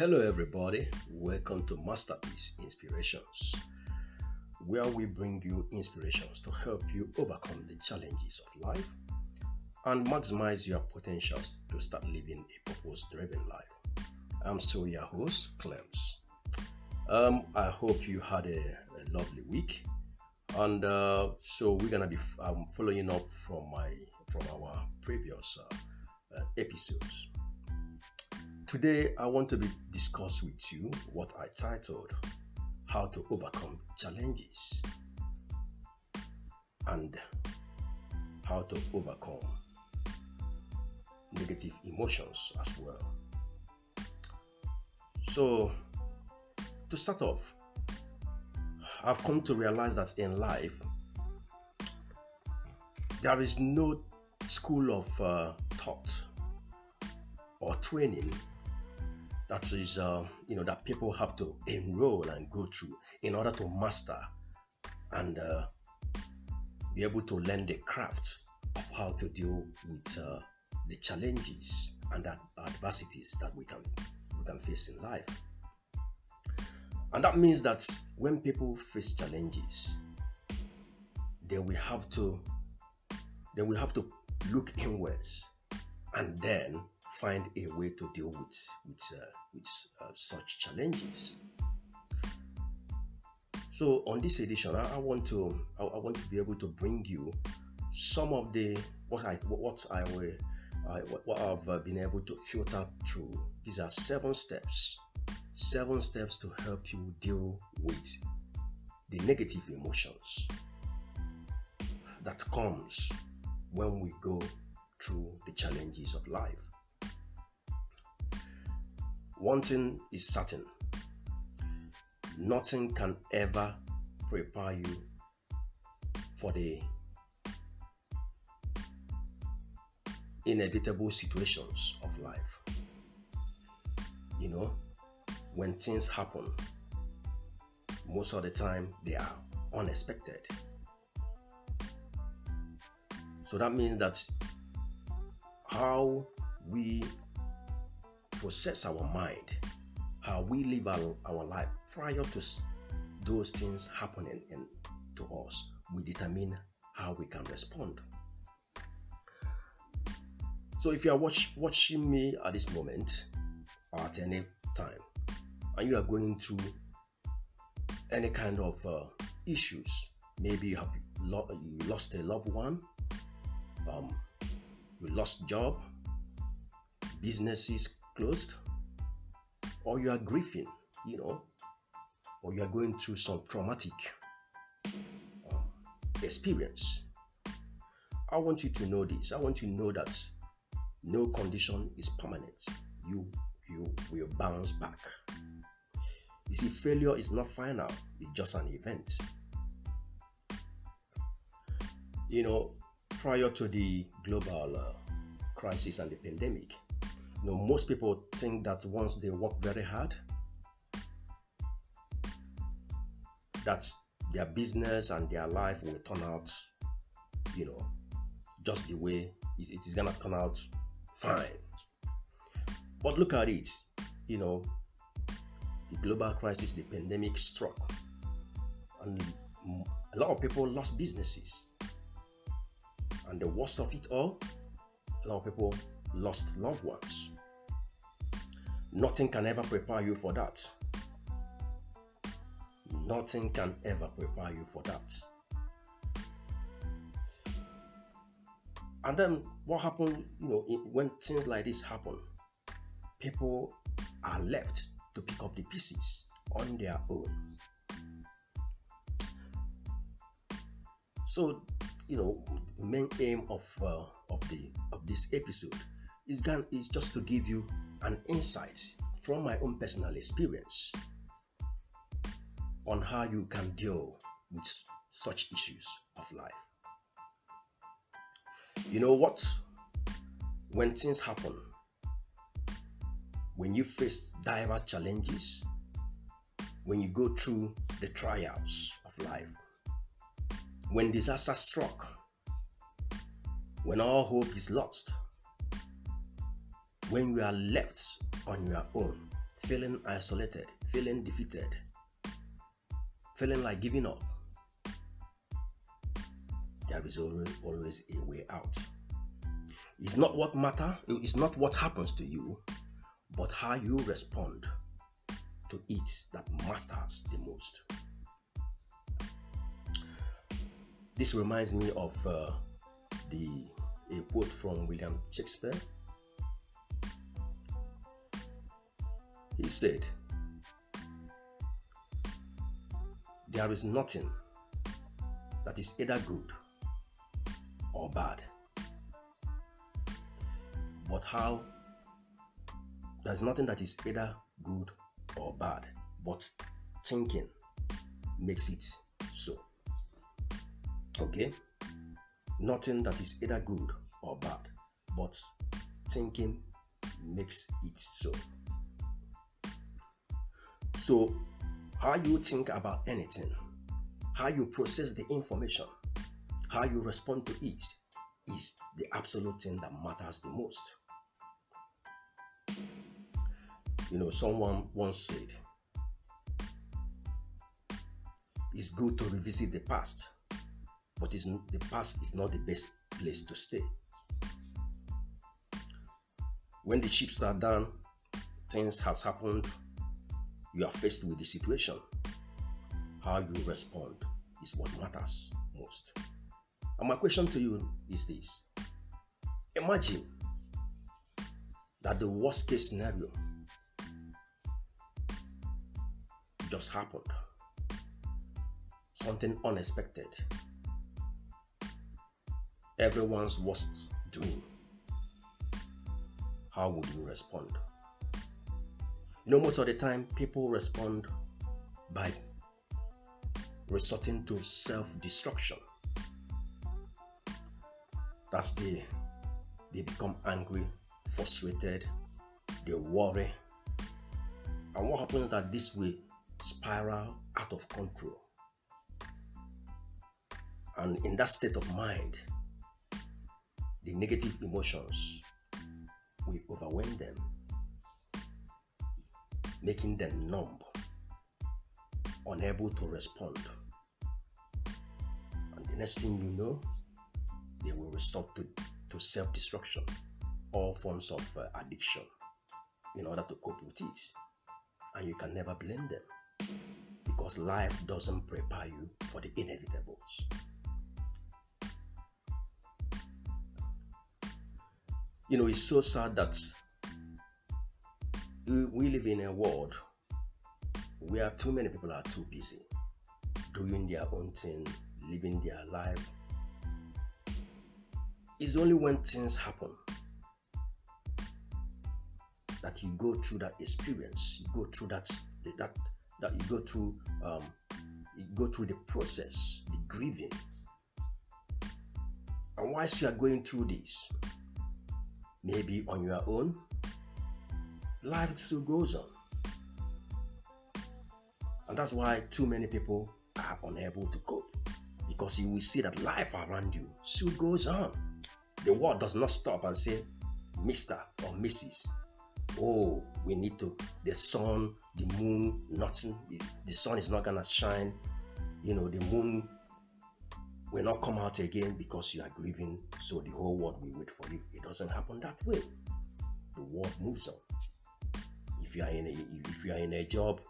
Hello, everybody. Welcome to Masterpiece Inspirations, where we bring you inspirations to help you overcome the challenges of life and maximize your potentials to start living a purpose driven life. I'm still your host, Clems. Um, I hope you had a, a lovely week, and uh, so we're gonna be um, following up from my from our previous uh, uh, episodes. Today, I want to be discuss with you what I titled "How to Overcome Challenges" and how to overcome negative emotions as well. So, to start off, I've come to realize that in life, there is no school of uh, thought or training that is, uh, you know, that people have to enroll and go through in order to master and uh, be able to learn the craft of how to deal with uh, the challenges and the adversities that we can we can face in life. And that means that when people face challenges, then we have to then we have to look inwards and then find a way to deal with with uh, with uh, such challenges. So on this edition, I, I want to I, I, want to be able to bring you some of the what I what I will I, what I've uh, been able to filter through. These are seven steps, seven steps to help you deal with the negative emotions that comes when we go through the challenges of life. One thing is certain nothing can ever prepare you for the inevitable situations of life. You know, when things happen, most of the time they are unexpected. So that means that how we process our mind, how we live our, our life prior to those things happening in, to us, we determine how we can respond. So if you are watch, watching me at this moment or at any time, and you are going through any kind of uh, issues, maybe you have lo- you lost a loved one, um, you lost job, businesses closed, or you are grieving, you know, or you are going through some traumatic um, experience. I want you to know this. I want you to know that no condition is permanent. You you will bounce back. You see, failure is not final, it's just an event. You know, prior to the global uh, crisis and the pandemic, you know, most people think that once they work very hard, that their business and their life will turn out, you know, just the way it is gonna turn out fine. But look at it, you know, the global crisis, the pandemic struck, and a lot of people lost businesses. And the worst of it all, a lot of people lost loved ones. Nothing can ever prepare you for that. Nothing can ever prepare you for that. And then what happened, you know, when things like this happen, people are left to pick up the pieces on their own. So, you know, main aim of uh, of the of this episode is, is just to give you an insight from my own personal experience on how you can deal with such issues of life. You know what? When things happen, when you face diverse challenges, when you go through the trials of life, when disaster struck, when all hope is lost, when you are left on your own, feeling isolated, feeling defeated, feeling like giving up, there is always, always a way out. It's not what matter, it's not what happens to you, but how you respond to it that matters the most. This reminds me of uh, the a quote from William Shakespeare. He said, There is nothing that is either good or bad, but how there's nothing that is either good or bad, but thinking makes it so. Okay? Nothing that is either good or bad, but thinking makes it so. So, how you think about anything, how you process the information, how you respond to it is the absolute thing that matters the most. You know, someone once said, It's good to revisit the past, but the past is not the best place to stay. When the chips are down, things has happened, you are faced with the situation. How you respond is what matters most. And my question to you is this Imagine that the worst case scenario just happened. Something unexpected. Everyone's worst dream. How would you respond? You know, most of the time, people respond by resorting to self destruction. That's the they become angry, frustrated, they worry. And what happens is that this way spiral out of control. And in that state of mind, the negative emotions will overwhelm them, making them numb, unable to respond. And the next thing you know, they will resort to, to self destruction, all forms of uh, addiction, in order to cope with it. And you can never blame them because life doesn't prepare you for the inevitables. You know, it's so sad that we live in a world where too many people are too busy doing their own thing, living their life. It's only when things happen that you go through that experience, you go through that that that you go through um, you go through the process, the grieving. And whilst you are going through this, maybe on your own, life still goes on. And that's why too many people are unable to cope because you will see that life around you still goes on. The world does not stop and say, Mr. or Mrs. Oh, we need to, the sun, the moon, nothing, the sun is not gonna shine. You know, the moon will not come out again because you are grieving, so the whole world will wait for you. It doesn't happen that way. The world moves on. If you are in a if you are in a job,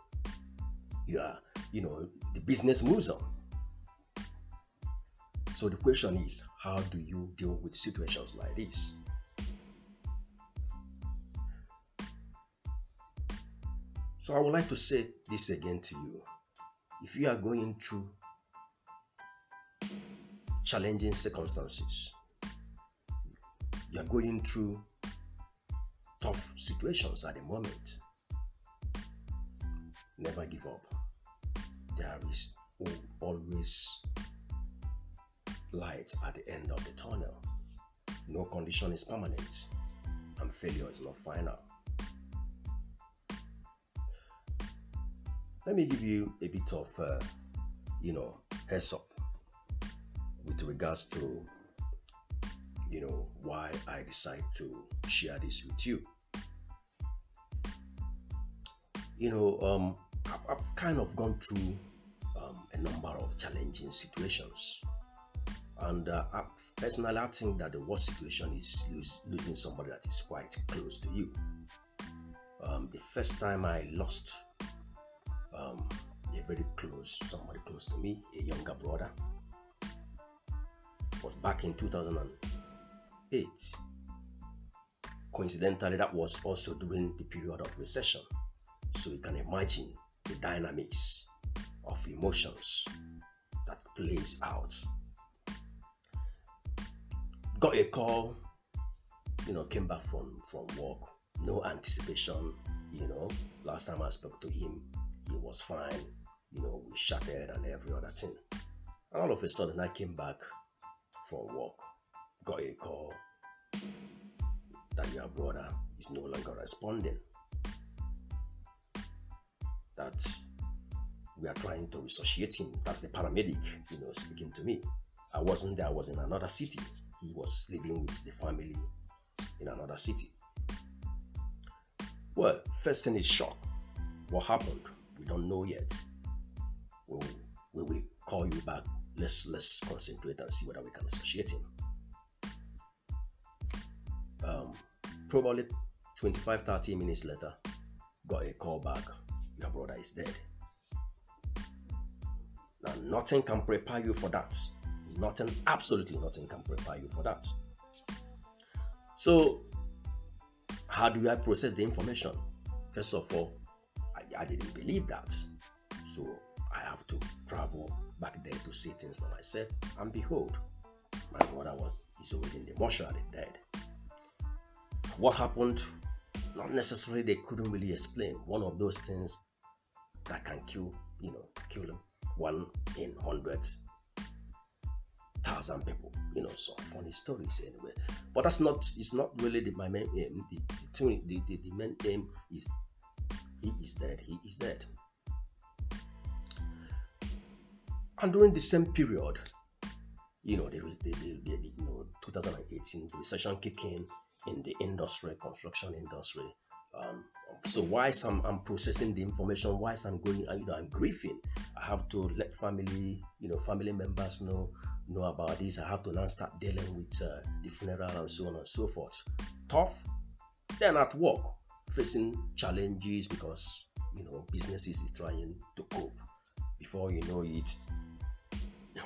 you are, you know, the business moves on. So the question is, how do you deal with situations like this? So I would like to say this again to you. If you are going through challenging circumstances, you are going through tough situations at the moment, never give up. There is always light at the end of the tunnel. No condition is permanent, and failure is not final. Let me give you a bit of, uh, you know, heads up with regards to, you know, why I decide to share this with you. you know, um, I've, kind of gone through um, a number of challenging situations. And uh, I, personally, I think that the worst situation is lose, losing somebody that is quite close to you. Um, the first time I lost um, a very close, somebody close to me, a younger brother, was back in 2008. Coincidentally, that was also during the period of recession. So you can imagine dynamics of emotions that plays out. Got a call, you know, came back from from work, no anticipation, you know. Last time I spoke to him, he was fine, you know, we chatted and every other thing. And all of a sudden, I came back from work, got a call that your brother is no longer responding. That we are trying to resuscitate him. That's the paramedic, you know, speaking to me. I wasn't there, I was in another city. He was living with the family in another city. Well, first thing is shock. What happened? We don't know yet. We we will call you back. Let's let's concentrate and see whether we can associate him. Um, probably 25 30 minutes later, got a call back. Your brother is dead. Now, nothing can prepare you for that. Nothing, absolutely nothing can prepare you for that. So, how do I process the information? First of all, I, I didn't believe that. So, I have to travel back there to see things for myself. And behold, my brother was is already in the mortuary dead. What happened? Not necessarily they couldn't really explain. One of those things that can kill, you know, kill them. One in hundreds thousand people you know some funny stories anyway. But that's not it's not really the, my main aim. The, the, the, the, the main aim is he is dead he is dead. And during the same period you know the, the, the, the you know 2018 recession kicking in the industry construction industry um, so whilst I'm, I'm processing the information, whilst I'm going, you know, I'm grieving, I have to let family, you know, family members know know about this. I have to now start dealing with uh, the funeral and so on and so forth. Tough. Then at work, facing challenges because you know businesses is trying to cope. Before you know it,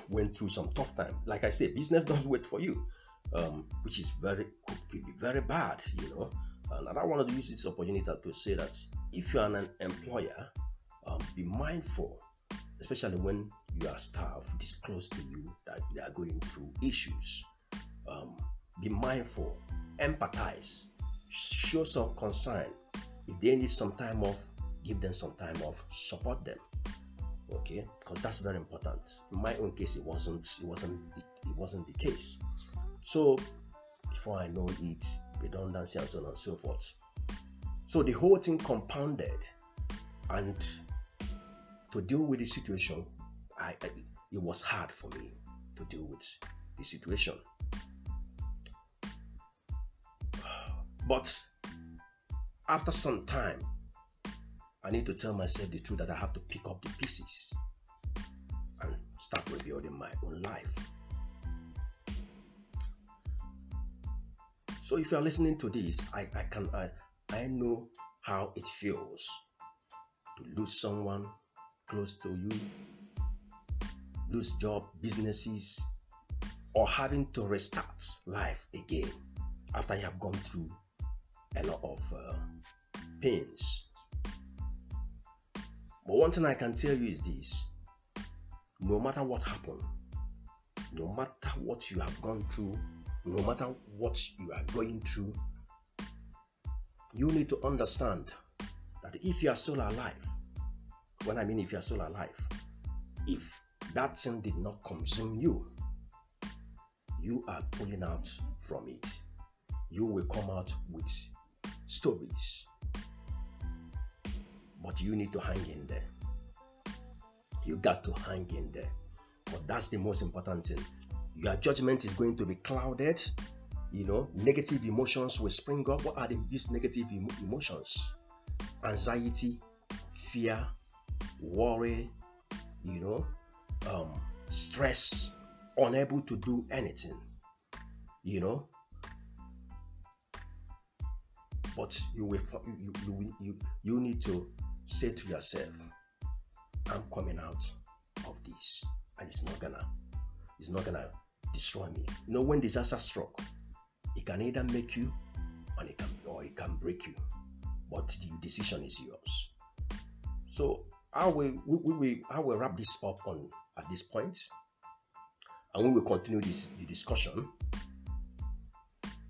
went through some tough time. Like I say, business does wait for you, um, which is very could, could be very bad. You know and I want to use this opportunity to say that if you are an employer, um, be mindful, especially when your staff disclose to you that they are going through issues. Um, be mindful, empathize, show some concern. If they need some time off, give them some time off, support them. Okay, because that's very important. In my own case, it wasn't. It wasn't. It wasn't the case. So before I know it, redundancy, and so on and so forth. So the whole thing compounded, and to deal with the situation, I, I it was hard for me to deal with the situation. But after some time, I need to tell myself the truth that I have to pick up the pieces and start rebuilding my own life. So if you are listening to this, I, I can I, I know how it feels to lose someone close to you, lose job, businesses, or having to restart life again after you have gone through a lot of uh, pains. But one thing I can tell you is this no matter what happened, no matter what you have gone through no matter what you are going through, you need to understand that if you are still alive, when I mean if you are still alive, if that thing did not consume you, you are pulling out from it. You will come out with stories. But you need to hang in there. You got to hang in there. But that's the most important thing your judgment is going to be clouded. You know, negative emotions will spring up. What are the, these negative emotions? Anxiety, fear, worry, you know, um, stress, unable to do anything, you know. But you will you, you, you, you need to say to yourself, I'm coming out of this. And it's not gonna it's not gonna destroy me. You know, when disaster struck, it can either make you and it can or it can break you. But the decision is yours. So I will we I will wrap this up on at this point, and we will continue this the discussion.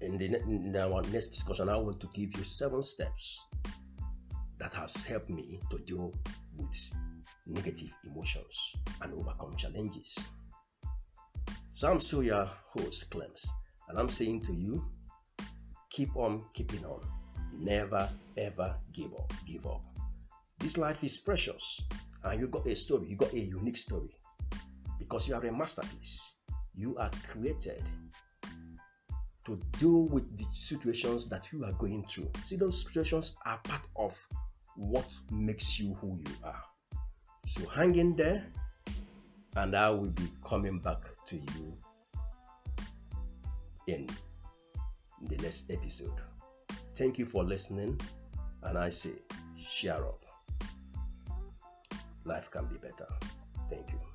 In, the, in our next discussion, I want to give you seven steps that has helped me to deal with negative emotions and overcome challenges. So I'm still your host, Clems, and I'm saying to you, keep on keeping on. Never ever give up. Give up. This life is precious, and you got a story. You got a unique story because you are a masterpiece. You are created to deal with the situations that you are going through. See, those situations are part of what makes you who you are. So hang in there, and I will be coming back to you in the next episode. Thank you for listening, and I say, share up. Life can be better. Thank you.